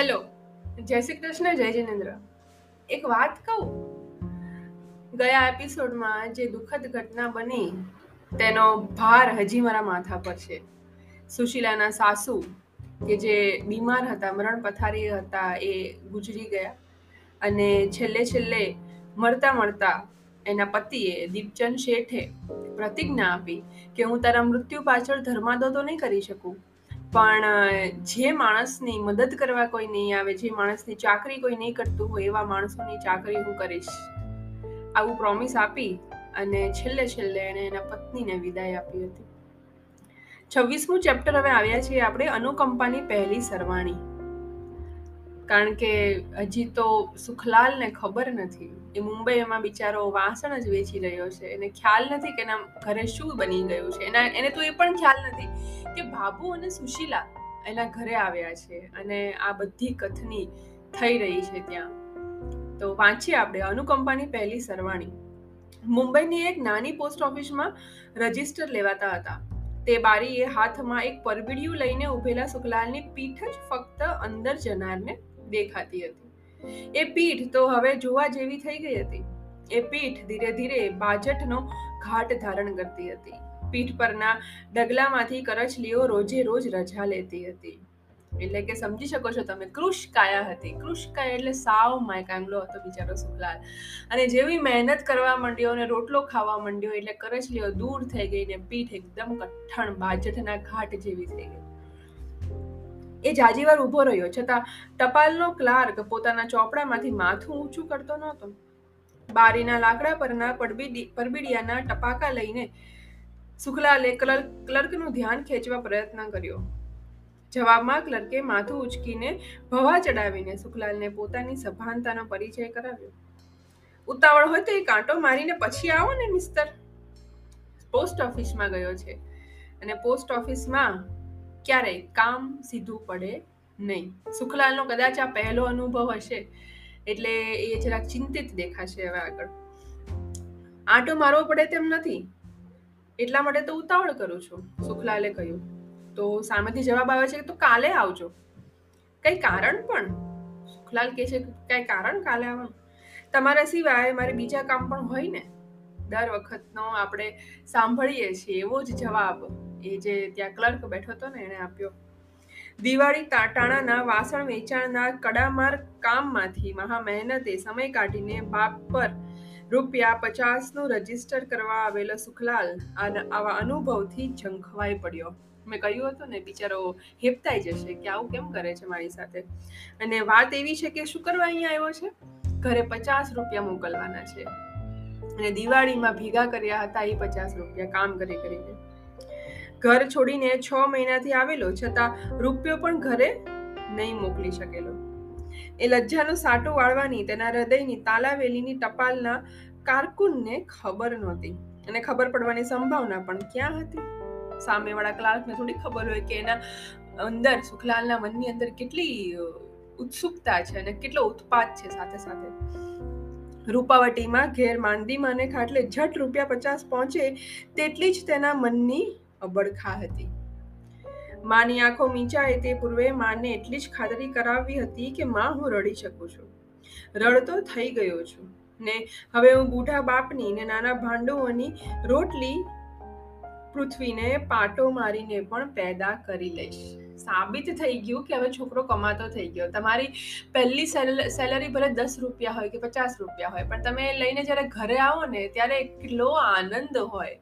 Hello, જય શ્રી કૃષ્ણ, જય જિનેન્દ્ર. એક વાત કહું? ગયા એપિસોડમાં જે દુઃખદ ઘટના બની, તેનો ભાર હજી મારા માથા પર છે. સુશીલાના સાસુ, કે જે બીમાર હતા, મરણ પથારી હતા, એ ગુજરી ગયા. અને છેલ્લે છેલ્લે મળતા મળતા એના પતિએ દીપચંદ શેઠે પ્રતિજ્ઞા આપી કે હું તારા મૃત્યુ પાછળ ધર્માદો તો નહીં કરી શકું. પણ જે માણસની મદદ કરવા કોઈ નહીં આવે, જે માણસની ચાકરી કોઈ નહીં કરતું હોય, એવા માણસોની ચાકરી હું કરીશ. આવું પ્રોમિસ આપી અને છેલ્લે છેલ્લે એણે એના પત્નીને વિદાય આપી હતી. છવ્વીસમું ચેપ્ટર હવે આવ્યા છીએ આપણે અનુકંપાની પહેલી સરવાણી. કારણ કે હજી તો સુખલાલને ખબર નથી. એ મુંબઈમાં બિચારો વાસણ જ વેચી રહ્યો છે. એને ખ્યાલ નથી કે એના ઘરે શું બની ગયું છે. એના, એને તો એ પણ ખ્યાલ નથી. કે બાબુ અને સુશીલા એના ઘરે આવ્યા છે અને આ બધી કથની થઈ રહી છે ત્યાં. તો વાંચીએ આપણે અનુકંપાની પહેલી સરવાણી. મુંબઈની એક નાની પોસ્ટ ઓફિસમાં રજિસ્ટર લેવાતા હતા. તે બારીએ હાથમાં એક પરબીડિયું લઈને ઉભેલા સુખલાલની પીઠ જ ફક્ત અંદર જનારને દેખાતી હતી. એ પીઠ તો હવે જોવા જેવી થઈ ગઈ હતી. એ પીઠ ધીરે ધીરે બાજટનો ઘાટ ધારણ કરતી હતી. પીઠ પરના ડગલામાંથી કરચલીઓ રોજે રોજ રજા લેતી હતી. એટલે કે સમજી શકો છો તમે, કૃષકાયા હતી. કૃષકાય એટલે સાવ માયકાંગલો હતો બિચારો સુખલાલ અને જેવી મહેનત કરવા માંડ્યો અને રોટલો ખાવા માંડ્યો એટલે કરચલીઓ દૂર થઈ ગઈ ને પીઠ એકદમ કઠણ બાજટના ઘાટ જેવી થઈ ગઈ. એ જાજીવાર ઊભો રહ્યો, છતાં ટપાલનો ક્લાર્ક પોતાના ચોપડામાંથી માથું ઊંચું કરતો નહોતો. બારીના લાકડા પરના પરબીડિયાના ટપાકા લઈને સુખલાલે ક્લર્કનું ધ્યાન ખેંચવા પ્રયત્ન કર્યો. જવાબમાં ક્લર્કે માથું ઉચકીને ભવા ચડાવીને સુખલાલને પોતાની સભાનતાનો પરિચય કરાવ્યો. ઉતાવળ હોય તો એ કાંટો મારીને પછી આવો ને, મિસ્ટર. પોસ્ટ ઓફિસમાં ગયો છે. અને પોસ્ટ ઓફિસમાં ક્યારેય કામ સીધું પડે નહીં. સુખલાલનો કદાચ આ પહેલો અનુભવ હશે, એટલે એ જરાક ચિંતિત દેખાશે હવે આગળ. આંટો મારવો પડે તેમ નથી. એટલા માટે તો ઉતાવળ કરું છું, સુખલાલે કહ્યું. તો સામેથી જવાબ આવે છે કે તો કાલે આવજો. કઈ કારણ પણ? સુખલાલ કહે છે કઈ કારણ કાલે આવવાનું? તમારા સિવાય મારે બીજા કામ પણ હોય ને? દર વખતનો આપણે સાંભળીએ છીએ, એવો જ જવાબ એ જે ત્યાં ક્લર્ક બેઠો હતો ને એણે આપ્યો. દિવાળી ટાણાના વાસણ વેચાણના, કડામાર કામમાંથી મહા મહેનતે સમય કાઢીને બાપ પર રૂપિયા પચાસનું રજિસ્ટર કરવા આવેલો સુખલાલ આવા અનુભવથી ઝંખવાઈ પડ્યો. મેં કહ્યું હતું ને, બિચારો હેપતાઈ જશે કે આવું કેમ કરે છે મારી સાથે? અને વાત એવી છે કે શું કરવા અહીંયા આવ્યો છે? ઘરે પચાસ રૂપિયા મોકલવાના છે. અને દિવાળીમાં ભેગા કર્યા હતા એ પચાસ રૂપિયા કામ કરી કરીને. ઘર છોડીને છ મહિનાથી આવેલો, છતાં રૂપિયો પણ ઘરે નહીં મોકલી શકેલો. એ લજ્જાનો સાટો વાળવાની, તેના હૃદયની તાલાવેલીની ટપાલના કારકુનને ખબર નહોતી. અને ખબર પડવાની સંભાવના પણ ક્યાં હતી? સામેવાળા ક્લાર્કને થોડી ખબર હોય કે એના અંદર, સુખલાલના મનની અંદર કેટલી ઉત્સુકતા છે અને કેટલો ઉત્પાદ છે સાથે સાથે. રૂપાવટીમાં ઘેર માંદીમાં ખાટલે ઝટ રૂપિયા પચાસ પહોંચે તેટલી જ તેના મનની અબડખા હતી. માની આંખો મીચાય તે પૂર્વે માને એટલી જ ખાતરી કરાવવી હતી કે માં, હું રડી શકું છું. રડતો થઈ ગયો છું. ને હવે હું બુઢા બાપની ને નાના ભાંડુઓની રોટલી પૃથ્વીને પાટો મારીને પણ પેદા કરી લઈશ. સાબિત થઈ ગયું કે હવે છોકરો કમાતો થઈ ગયો. તમારી પહેલી સેલરી ભલે દસ રૂપિયા હોય કે પચાસ રૂપિયા હોય, પણ તમે લઈને જ્યારે ઘરે આવો ને ત્યારે એટલો આનંદ હોય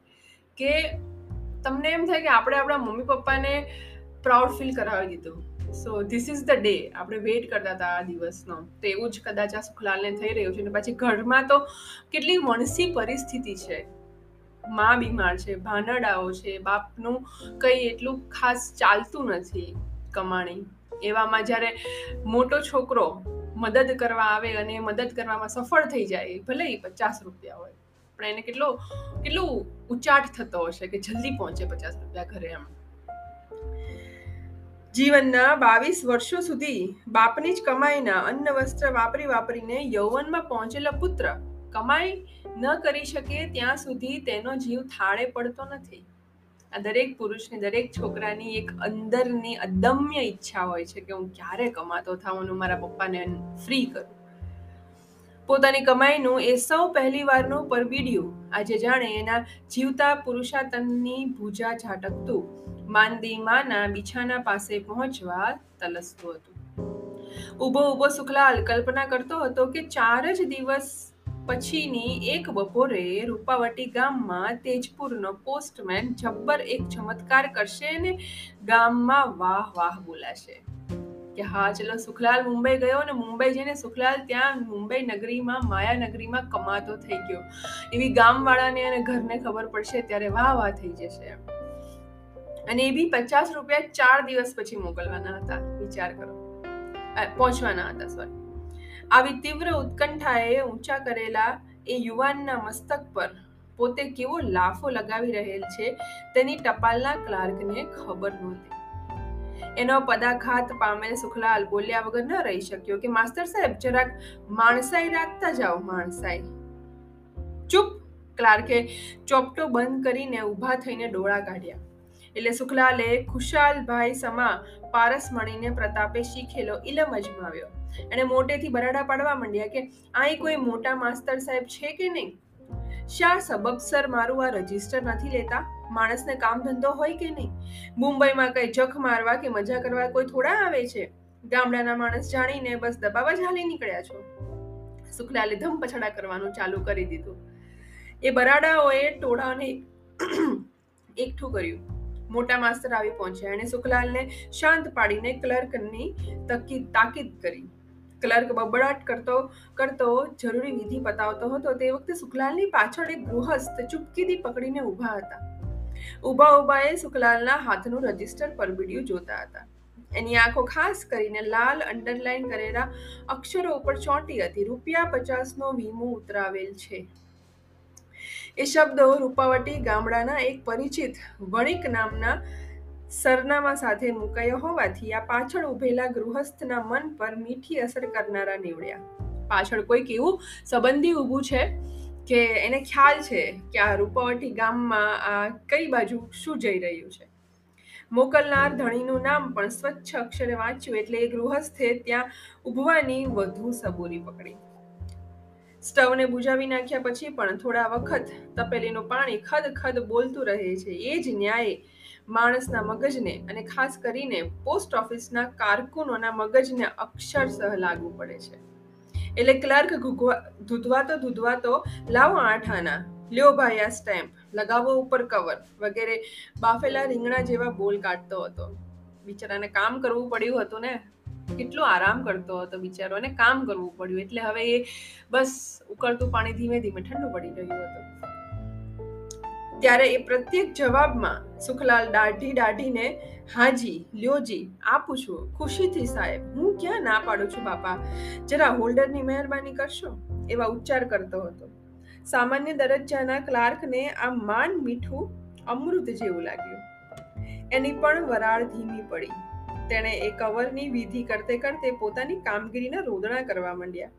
કે તમને એમ થાય કે આપણે આપણા મમ્મી પપ્પાને પ્રાઉડ ફીલ કરાવી દીધું. So this is the day આપણે વેઇટ કરતા હતા આ દિવસનો. તો એવું જ કદાચ આ સુખલાલને થઈ રહ્યું છે અને પછી ઘરમાં તો કેટલી વણસી પરિસ્થિતિ છે. માં બીમાર છે ભાનડાઓ છે, બાપનું કંઈ એટલું ખાસ ચાલતું નથી કમાણી. એવામાં જ્યારે મોટો છોકરો મદદ કરવા આવે અને મદદ કરવામાં સફળ થઈ જાય, ભલે એ પચાસ રૂપિયા હોય, પણ એને કેટલો, કેટલું ઉચાટ થતો હશે કે જલ્દી પહોંચે પચાસ રૂપિયા ઘરે એમ. જીવનના બાવીસ વર્ષો સુધી બાપની જ કમાઈના અન્ન વસ્ત્ર વાપરી વાપરીને યૌવનમાં પહોંચેલો પુત્ર કમાઈ ન કરી શકે ત્યાં સુધી તેનો જીવ થાળે પડતો નથી. આ દરેક પુરુષની, દરેક છોકરાની એક અંદરની અદમ્ય ઈચ્છા હોય છે કે હું ક્યારે કમાતો થાઉં અને મારા પપ્પાને ફ્રી કરું. પોતાની કમાઈનું એ સૌ પહેલી વારનું પરબીડિયું આજે જાણે એના જીવતા પુરુષાતનની ભૂજા ઝાટકતું માંદી માના બિછાના પાસે પહોંચવા તલસતો હતું. ઊભો ઊભો સુખલાલ કલ્પના કરતો હતો કે ચાર જ દિવસ પછીની એક બપોરે રૂપાવટી ગામમાં તેજપુરનો પોસ્ટમેન જબ્બર એક ચમત્કાર કરશે ને ગામમાં વાહ વાહ બોલાશે. કે હા, ચલો સુખલાલ મુંબઈ ગયો અને મુંબઈ જઈને સુખલાલ ત્યાં મુંબઈ નગરીમાં, માયા નગરીમાં કમાતો થઈ ગયો. એવી ગામવાળાને અને ઘરને ખબર પડશે ત્યારે વાહ વાહ થઈ જશે. અને એ બી પચાસ રૂપિયા ચાર દિવસ પછી મોકલવાના હતા. વિચાર કરો. પહોંચવાના હતા સોરી આવી તીવ્ર ઉત્કંઠાએ ઊંચા કરેલા એ યુવાનના મસ્તક પર પોતે કેવો લાફો લગાવી રહેલ છે તેની ટપાલના ક્લાર્કને ખબર નહોતી. એનો પદાઘાત પામેલ સુખલાલ બોલ્યા વગર ન રહી શક્યો કે, માસ્તર સાહેબ, જરાક માણસાઈ રાખતા જાઓ, માણસાઈ. ચૂપ. ક્લાર્કે ચોપટો બંધ કરીને ઊભા થઈને ડોળા કાઢ્યા. એટલે શુક્લાલે ખુશાલભાઈ સમા પારસ મણીને પ્રતાપે શીખેલો ઇલમ અજમાવ્યો. અને મોટેથી બરાડા પાડવા માંડ્યા કે અહીં કોઈ મોટા માસ્તર સાહેબ છે કે નહીં? શા સબબસર મારું આ રજિસ્ટર નથી લેતા? માણસને કામ ધંધો હોય કે નહીં? મુંબઈમાં કઈ જખ મારવા કે મજા કરવા કોઈ થોડા આવે છે? ગામડાના માણસ જાણીને બસ દબાવા જ હાલી નીકળ્યા છો. શુક્લાલે ધમ પછડા કરવાનું ચાલુ કરી દીધું. એ બરાડાઓએ ટોળાને એકઠું કર્યું. મોટા માસ્તર આવી પહોંચ્યા. અને સુખલાલને શાંત પાડીને ક્લર્કની તકી તાકીદ કરી. ક્લર્ક બબડાટ કરતો કરતો જરૂરી વિધિ પતાવતો હતો. તે વખતે સુખલાલની પાછળ એક ગૃહસ્થ ચૂપકીથી પકડીને ઊભા હતા. ઊભા ઊભા એ સુખલાલના હાથનું રજિસ્ટર પરબીડિયું જોતા હતા. એની આંખો ખાસ કરીને લાલ અંડરલાઈન કરેલા અક્ષરો ઉપર ચોંટી હતી. રૂપિયા પચાસનો વીમો ઉતરાવેલ છે. એ શબ્દો રૂપાવટી ગામડાના એક પરિચિત વણિક નામના સરનામા સાથે મુકાયો હોવાથી આ પાછળ ઉભેલા ગૃહસ્થના મન પર મીઠી અસર કરનારા નીવડ્યા. પાછળ કોઈક એવું સંબંધી ઊભું છે કે એને ખ્યાલ છે કે આ રૂપાવટી ગામમાં આ કઈ બાજુ શું જઈ રહ્યું છે? મોકલનાર ધણીનું નામ પણ સ્વચ્છ અક્ષરે વાંચ્યું એટલે એ ગૃહસ્થે ત્યાં ઉભવાની વધુ સબૂરી પકડી. સ્ટવને બુજાવી નાખ્યા પછી પણ થોડા વખત તપેલીનું પાણી ખદ ખદ બોલતું રહે છે. એ જ ન્યાય માણસના મગજને અને ખાસ કરીને પોસ્ટ ઓફિસના કારકુનોના મગજને અક્ષરસહ લાગુ પડે છે. એટલે ક્લર્ક ધૂધવાતો ધૂધવાતો, લાવો આઠ આના લ્યો ભાઈ આ સ્ટેમ્પ, લગાવો ઉપર કવર, વગેરે બાફેલા રીંગણા જેવા બોલ કાઢતો હતો. બિચારાને કામ કરવું પડ્યું હતું ને? કેટલો આરામ કરતો હતો બિચારો અને કામ કરવું પડ્યું. એટલે હવે એ બસ ઉકળતું પાણી ધીમે ધીમે ઠંડુ પડી રહ્યું હતું. ત્યારે એ પ્રત્યેક જવાબમાં સુખલાલ દાઢી દાઢીને, હાજી, લ્યોજી આપું છું ખુશીથી સાહેબ, હું ક્યાં ના પાડું છું બાપા? જરા હોલ્ડરની મહેરબાની કરશો? એવા ઉચ્ચાર કરતો હતો. સામાન્ય દરજ્જાના ક્લાર્કને આ માન મીઠું અમૃત જેવું લાગ્યું. એની પણ વરાળ ધીમી પડી. તેણે એ કવરની વિધિ કરતે કરતે પોતાની કામગીરીના રોદણા કરવા માંડ્યા.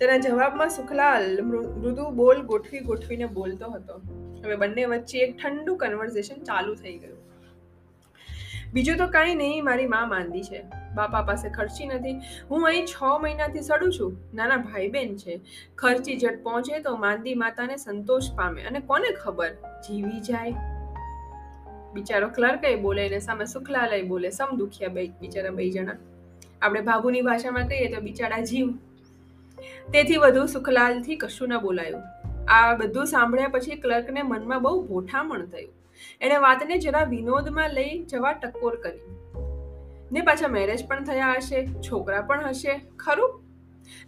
તેના જવાબમાં સુખલાલ મૃદુ બોલ ગોઠવી ગોઠવીને બોલતો હતો. હવે બંને વચ્ચે એક ઠંડુ કન્વર્ઝેશન ચાલુ થઈ ગયું. બીજું તો કાંઈ નહીં, મારી મા માંદી છે. બાપા પાસે ખર્ચી નથી. હું અહીં છ મહિનાથી સડું છું. નાના ભાઈ બેન છે. ખર્ચી જટ પહોંચે તો માંદી માતાને સંતોષ પામે. અને કોને ખબર? જીવી જાય. બિચારો ક્લર્ક બોલે, એને સામે સુખલાલય બોલે સમ દુખિયા બે, બિચારા બે જણા. આપણે ભાભુની ભાષામાં કહીએ તો બિચારા જીવ. તેથી વધુ સુખલાલથી કશું ન બોલાયું. આ બધું સાંભળ્યા પછી ક્લર્કને મનમાં બહુ ભોઠામણ થયું. એણે વાતને જરા વિનોદમાં લઈ જવા ટકોર કરી. ને પાછા મેરેજ પણ થયા હશે, છોકરા પણ હશે, ખરું?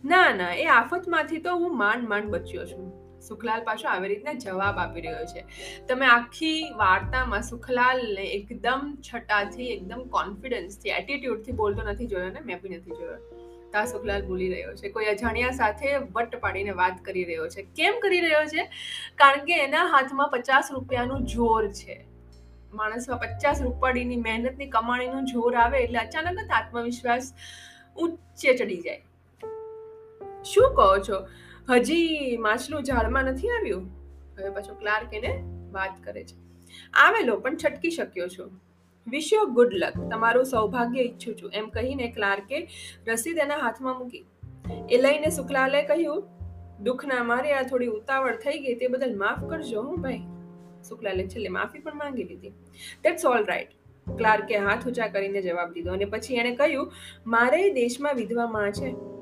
ના ના, એ આફતમાંથી તો હું માંડ માંડ બચ્યો છું. સુખલાલ પાછો આવી રીતના જવાબ આપી રહ્યો છે. તમે આખી વાર્તામાં સુખલાલને એકદમ છટાથી, એકદમ કોન્ફિડન્સથી એટીટ્યુડથી બોલતો નથી જોયો ને મેં બી નથી જોયો. તા સુખલાલ બોલી રહ્યો છે. કોઈ અજાણ્યા સાથે વટ પાડીને વાત કરી રહ્યો છે. કેમ કરી રહ્યો છે? કારણ કે એના હાથમાં પચાસ રૂપિયાનું જોર છે. માણસમાં પચાસ રૂપાડીની મહેનતની કમાણીનું જોર આવે એટલે અચાનક જ આત્મવિશ્વાસ ઊંચે ચડી જાય. શું કહો છો? હજી માછલું ઝાડમાં નથી આવ્યું? હવે પાછો ક્લાર્ક એને વાત કરે છે. આવેલો, પણ છટકી શક્યો છો. વિશ યુ ગુડ લક તમારું સૌભાગ્ય ઈચ્છું છું. એમ કહીને ક્લાર્કે રસીદ એના હાથમાં મૂકી. એ લઈને શુક્લાલે કહ્યું, દુઃખના મારે આ થોડી ઉતાવળ થઈ ગઈ, તે બદલ માફ કરજો, હું ભાઈ. શુક્લાલે છેલ્લે માફી પણ માંગી લીધી. દેટ્સ ઓલ રાઈટ ક્લાર્કે હાથ ઊંચા કરીને જવાબ દીધો અને પછી એણે કહ્યું, મારે દેશમાં વિધવા માં છે.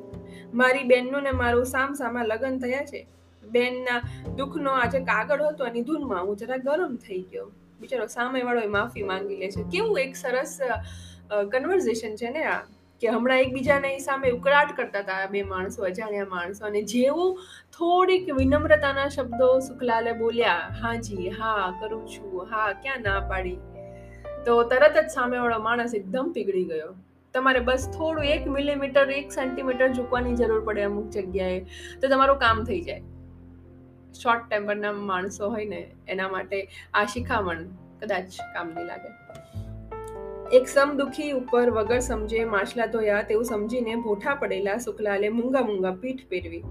મારી બેનનું ને મારું સામ સામા લગ્ન થયા છે. બેનના દુઃખનો આજે કાગળ હતો એની ધૂનમાં હું જરા ગરમ થઈ ગયો. બિચારો સામેવાળો એ માફી માંગી લે છે. કેવું એક સરસ કન્વર્ઝેશન છે ને આ. કે હમણાં એકબીજાને સામે ઉકળાટ કરતા હતા બે માણસો, અજાણ્યા માણસો. અને જેવું થોડીક વિનમ્રતાના શબ્દો સુખલાલે બોલ્યા, હાજી, હા, કરું છું. હા, ક્યાં ના પાડી? તો તરત જ સામેવાળો માણસ એકદમ પીગળી ગયો. તમારે બસ થોડું એક મિલીમીટર એક સેન્ટીમીટર ઝૂકવાની જરૂર પડે અમુક જગ્યાએ. તો તમારું કામ થઈ જાય. શોર્ટ ટેમ્પરના માણસો હોય ને, એના માટે આ શિખામણ કદાચ કામની લાગે. એક સમદુખી ઉપર વગર સમજે માછલા ધોયા તેવું સમજીને ભોઠા પડેલા સુખલાલે મૂંગા મૂંગા પીઠ પહેરવી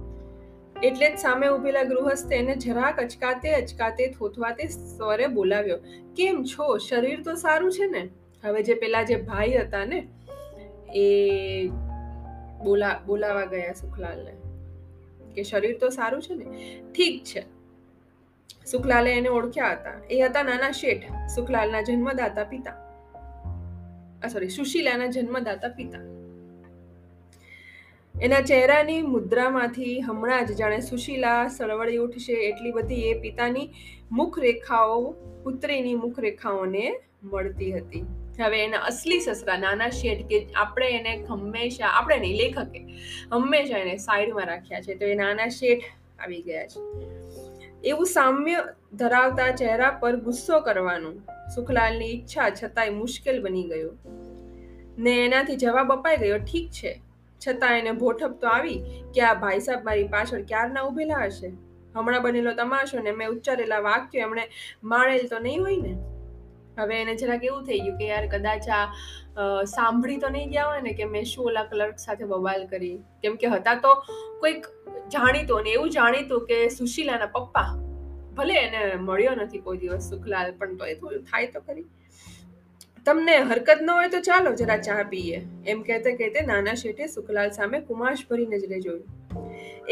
એટલે જ સામે ઉભેલા ગૃહસ્થ એને જરાક અચકાતે અચકાતે થોથવાતે સ્વરે બોલાવ્યો, કેમ છો? શરીર તો સારું છે ને? હવે જે પેલા જે ભાઈ હતા ને એ બોલા, બોલાવા ગયા સુખલાલને કે શરીર તો સારું છે ને? ઠીક છે. સુખલાલે એને ઓળખ્યા હતા. એ હતા નાના શેઠ, સુખલાલના જન્મદાતા પિતા. સોરી સુશીલાના જન્મદાતા પિતા. એના ચહેરાની મુદ્રામાંથી હમણાં જ જાણે સુશીલા સળવળી ઉઠશે એટલી બધી એ પિતાની મુખરેખાઓ, પુત્રીની મુખરેખાઓને મળતી હતી. હવે એના અસલી સસરા, નાના શેઠ કે આપણે એને હંમેશા, આપણે નહીં, લેખકે હંમેશા એને સાઈડમાં રાખ્યા છે. તો એ નાના શેઠ આવી ગયા છે. એવું સામ્ય ધરાવતા ચહેરા પર ગુસ્સો કરવાનું સુખલાલની ઈચ્છા છતાંય મુશ્કેલ બની ગયું. ને એનાથી જવાબ અપાઈ ગયો, ઠીક છે. છતાં એને ભોઠપ તો આવી કે આ ભાઈ સાહેબ મારી પાછળ ક્યારના ઉભેલા હશે? હમણાં બનેલો તમાશો ને મેં ઉચ્ચારેલા વાક્યો એમણે માણેલ તો નહીં હોય ને? હવે એને જરાક એવું થઈ ગયું કે યાર કદાચ આ સાંભળી તો નહીં ગયા હોય ને કે મેં શું ઓલા ક્લર્ક સાથે બવાલ કરી. કેમ કે હતા તો કોઈક જાણીતો ને એવું જાણીતું કે સુશીલાના પપ્પા, ભલે એને મળ્યો નથી કોઈ દિવસ સુખલાલ, પણ તો એ થોડું થાય તો ખરી. તમને હરકત ન હોય તો ચાલો જરા ચા પીએ. એમ કહેતે કહેતે નાના શેઠે સુખલાલ સામે કુમાશ ભરી નજરે જોયું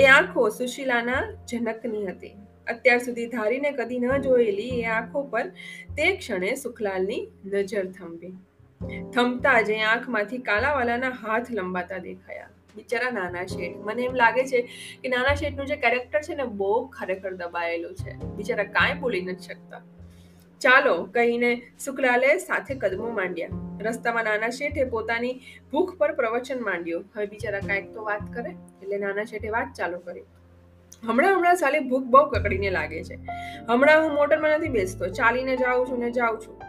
એ આંખો સુશીલાના જનકની હતી. અત્યાર સુધી ધારીને કદી ન જોયેલી એ આંખો પર તે ક્ષણે સુખલાલની નજર થંભી. થંભતા જ એ આંખમાંથી કાલાવાલાના હાથ લંબાતા દેખાયા. બિચારા નાના શેઠ. મને એમ લાગે છે કે નાના શેઠનું જે કેરેક્ટર છે ને બહુ ખરેખર દબાયેલું છે. બિચારા કાંઈ બોલી નથી શકતા. ચાલો કહીને સુખલાલે સાથે કદમો માંડ્યા. રસ્તામાં નાના શેઠે પોતાની ભૂખ પર પ્રવચન માંડ્યો. હવે બિચારા કાંઈક તો વાત કરે. એટલે નાના શેઠે વાત ચાલુ કરી. હમણાં હમણાં સાલી ભૂખ બહુ કકડીને લાગે છે. હમણાં હું મોટરમાં નથી બેસતો, ચાલીને જાઉં છું ને જાઉં છું.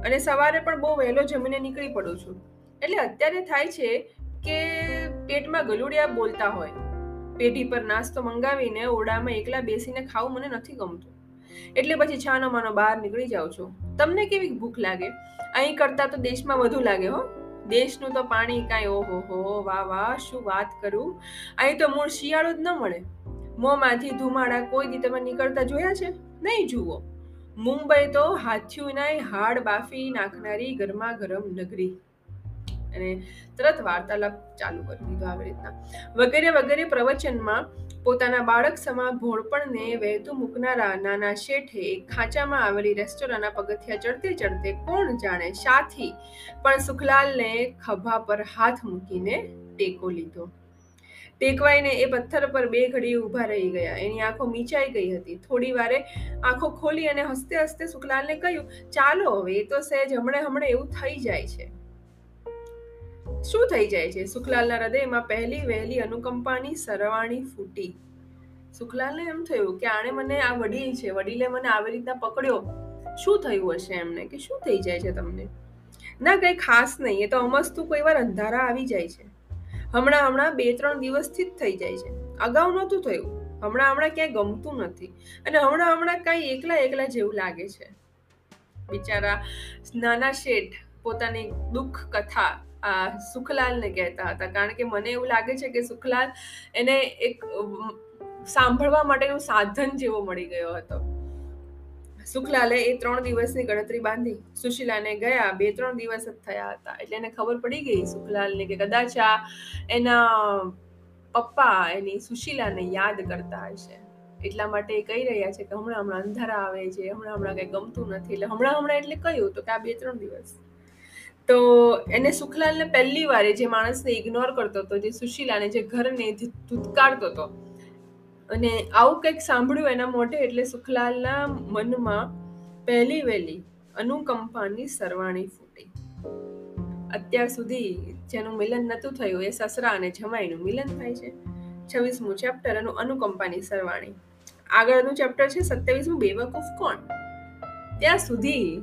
અને સવારે પણ બહુ વહેલો જમીને નીકળી પડું છું. એટલે અત્યારે થાય છે કે પેટમાં ગલુડિયા બોલતા હોય. પેટી પર નાસ્તો મંગાવીને ઓરડામાં એકલા બેસીને ખાવું મને નથી ગમતું. એટલે પછી છાનો માનો બહાર નીકળી જાઉં છું. તમને કેવી ભૂખ લાગે? અહીં કરતા તો દેશમાં વધુ લાગે હો. દેશનું તો પાણી કાંઈ ઓહો હો વાહ વાહ, શું વાત કરું? અહીં તો મૂળ શિયાળો જ ન મળે. મોંમાંથી ધુમાડા કોઈ દી તમે નીકળતા જોયા છે? નહીં જુઓ. મુંબઈ તો હાથીઓના હાડ બાફી નાખનારી ગરમા ગરમ નગરી. અને તરત વાર્તાલાપ ચાલુ કરી દીધો આવી રીતના. વગેરે વગેરે પ્રવચનમાં પોતાના બાળક સમા ભોળપણને વહેતું મૂકનારા નાના શેઠે ખાંચામાં આવેલી રેસ્ટોરન્ટના પગથિયા ચડતે ચડતે કોણ જાણે સાથી પણ સુખલાલને ખભા પર હાથ મૂકીને ટેકો લીધો. ટેકવાઈને એ પથ્થર પર બે ઘડી ઊભા રહી ગયા. એની આંખો મીચાઈ ગઈ હતી. થોડી વારે આંખો ખોલી અને હસતે હસતે સુખલાલને કહ્યું, ચાલો હવે, એ તો સહેજ હમણે હમણે એવું થઈ જાય છે. શું થઈ જાય છે? સુખલાલના હૃદયમાં પહેલી વહેલી અનુકંપાની સરવાણી ફૂટી. સુખલાલને એમ થયું કે આણે મને આ વડીલ છે, વડીલે મને આવી રીતના પકડ્યો. શું થયું હશે એમને? કે શું થઈ જાય છે તમને? ના, કઈ ખાસ નહીં. એ તો અમસ્તું કોઈ વાર અંધારા આવી જાય છે. હમણાં હમણાં બે ત્રણ દિવસથી જ થઈ જાય છે. અગાઉ નહોતું થયું. હમણાં હમણાં ક્યાંય ગમતું નથી. અને હમણાં હમણાં કાંઈ એકલા એકલા જેવું લાગે છે. બિચારા નાના શેઠ પોતાની દુઃખ કથા આ સુખલાલને કહેતા હતા. કારણ કે મને એવું લાગે છે કે સુખલાલ એને એક સાંભળવા માટેનું સાધન જેવો મળી ગયો હતો. સુખલાલે એ ત્રણ દિવસની ગણતરી બાંધી. સુશીલાને ગયા, બે ત્રણ દિવસ જ થયા હતા. એટલે એને ખબર પડી ગઈ સુખલાલને કે કદાચ આ એના પપ્પા એની સુશીલાને યાદ કરતા હશે. એટલા માટે એ કહી રહ્યા છે કે હમણાં હમણાં અંધારા આવે છે, હમણાં હમણાં કંઈ ગમતું નથી. એટલે હમણાં હમણાં એટલે કયું તો કે આ બે ત્રણ દિવસ. તો એને સુખલાલને પહેલી વાર જે માણસને ઇગ્નોર કરતો હતો, જે સુશીલાને જે ઘરને ધૂતકારતો હતો અને આવું કંઈક સાંભળ્યું એના મોઢે એટલે સુખલાલના મનમાં પહેલી વહેલી અનુકંપાની સરવાણી ફૂટી. અત્યાર સુધી જેનું મિલન નતું થયું એ સસરા અને જમાઈનું મિલન થાય છે. છવ્વીસમું ચેપ્ટર એનું અનુકંપાની સરવાણી. આગળનું ચેપ્ટર છે સત્યાવીસમું બેવકૂફ કોણ? ત્યાં સુધી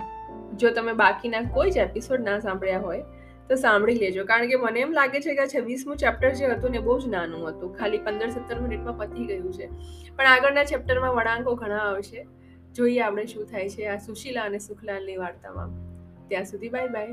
જો તમે બાકીના કોઈ જ એપિસોડ ના સાંભળ્યા હોય તો સાંભળી લેજો. કારણ કે મને એમ લાગે છે કે આ છવ્વીસમું ચેપ્ટર જે હતું ને, બહુ જ નાનું હતું. ખાલી પંદર સત્તર મિનિટમાં પતી ગયું છે. પણ આગળના ચેપ્ટરમાં વળાંકો ઘણા આવશે. જોઈએ આપણે શું થાય છે આ સુશીલા અને સુખલાલની વાર્તામાં. ત્યાં સુધી બાય બાય.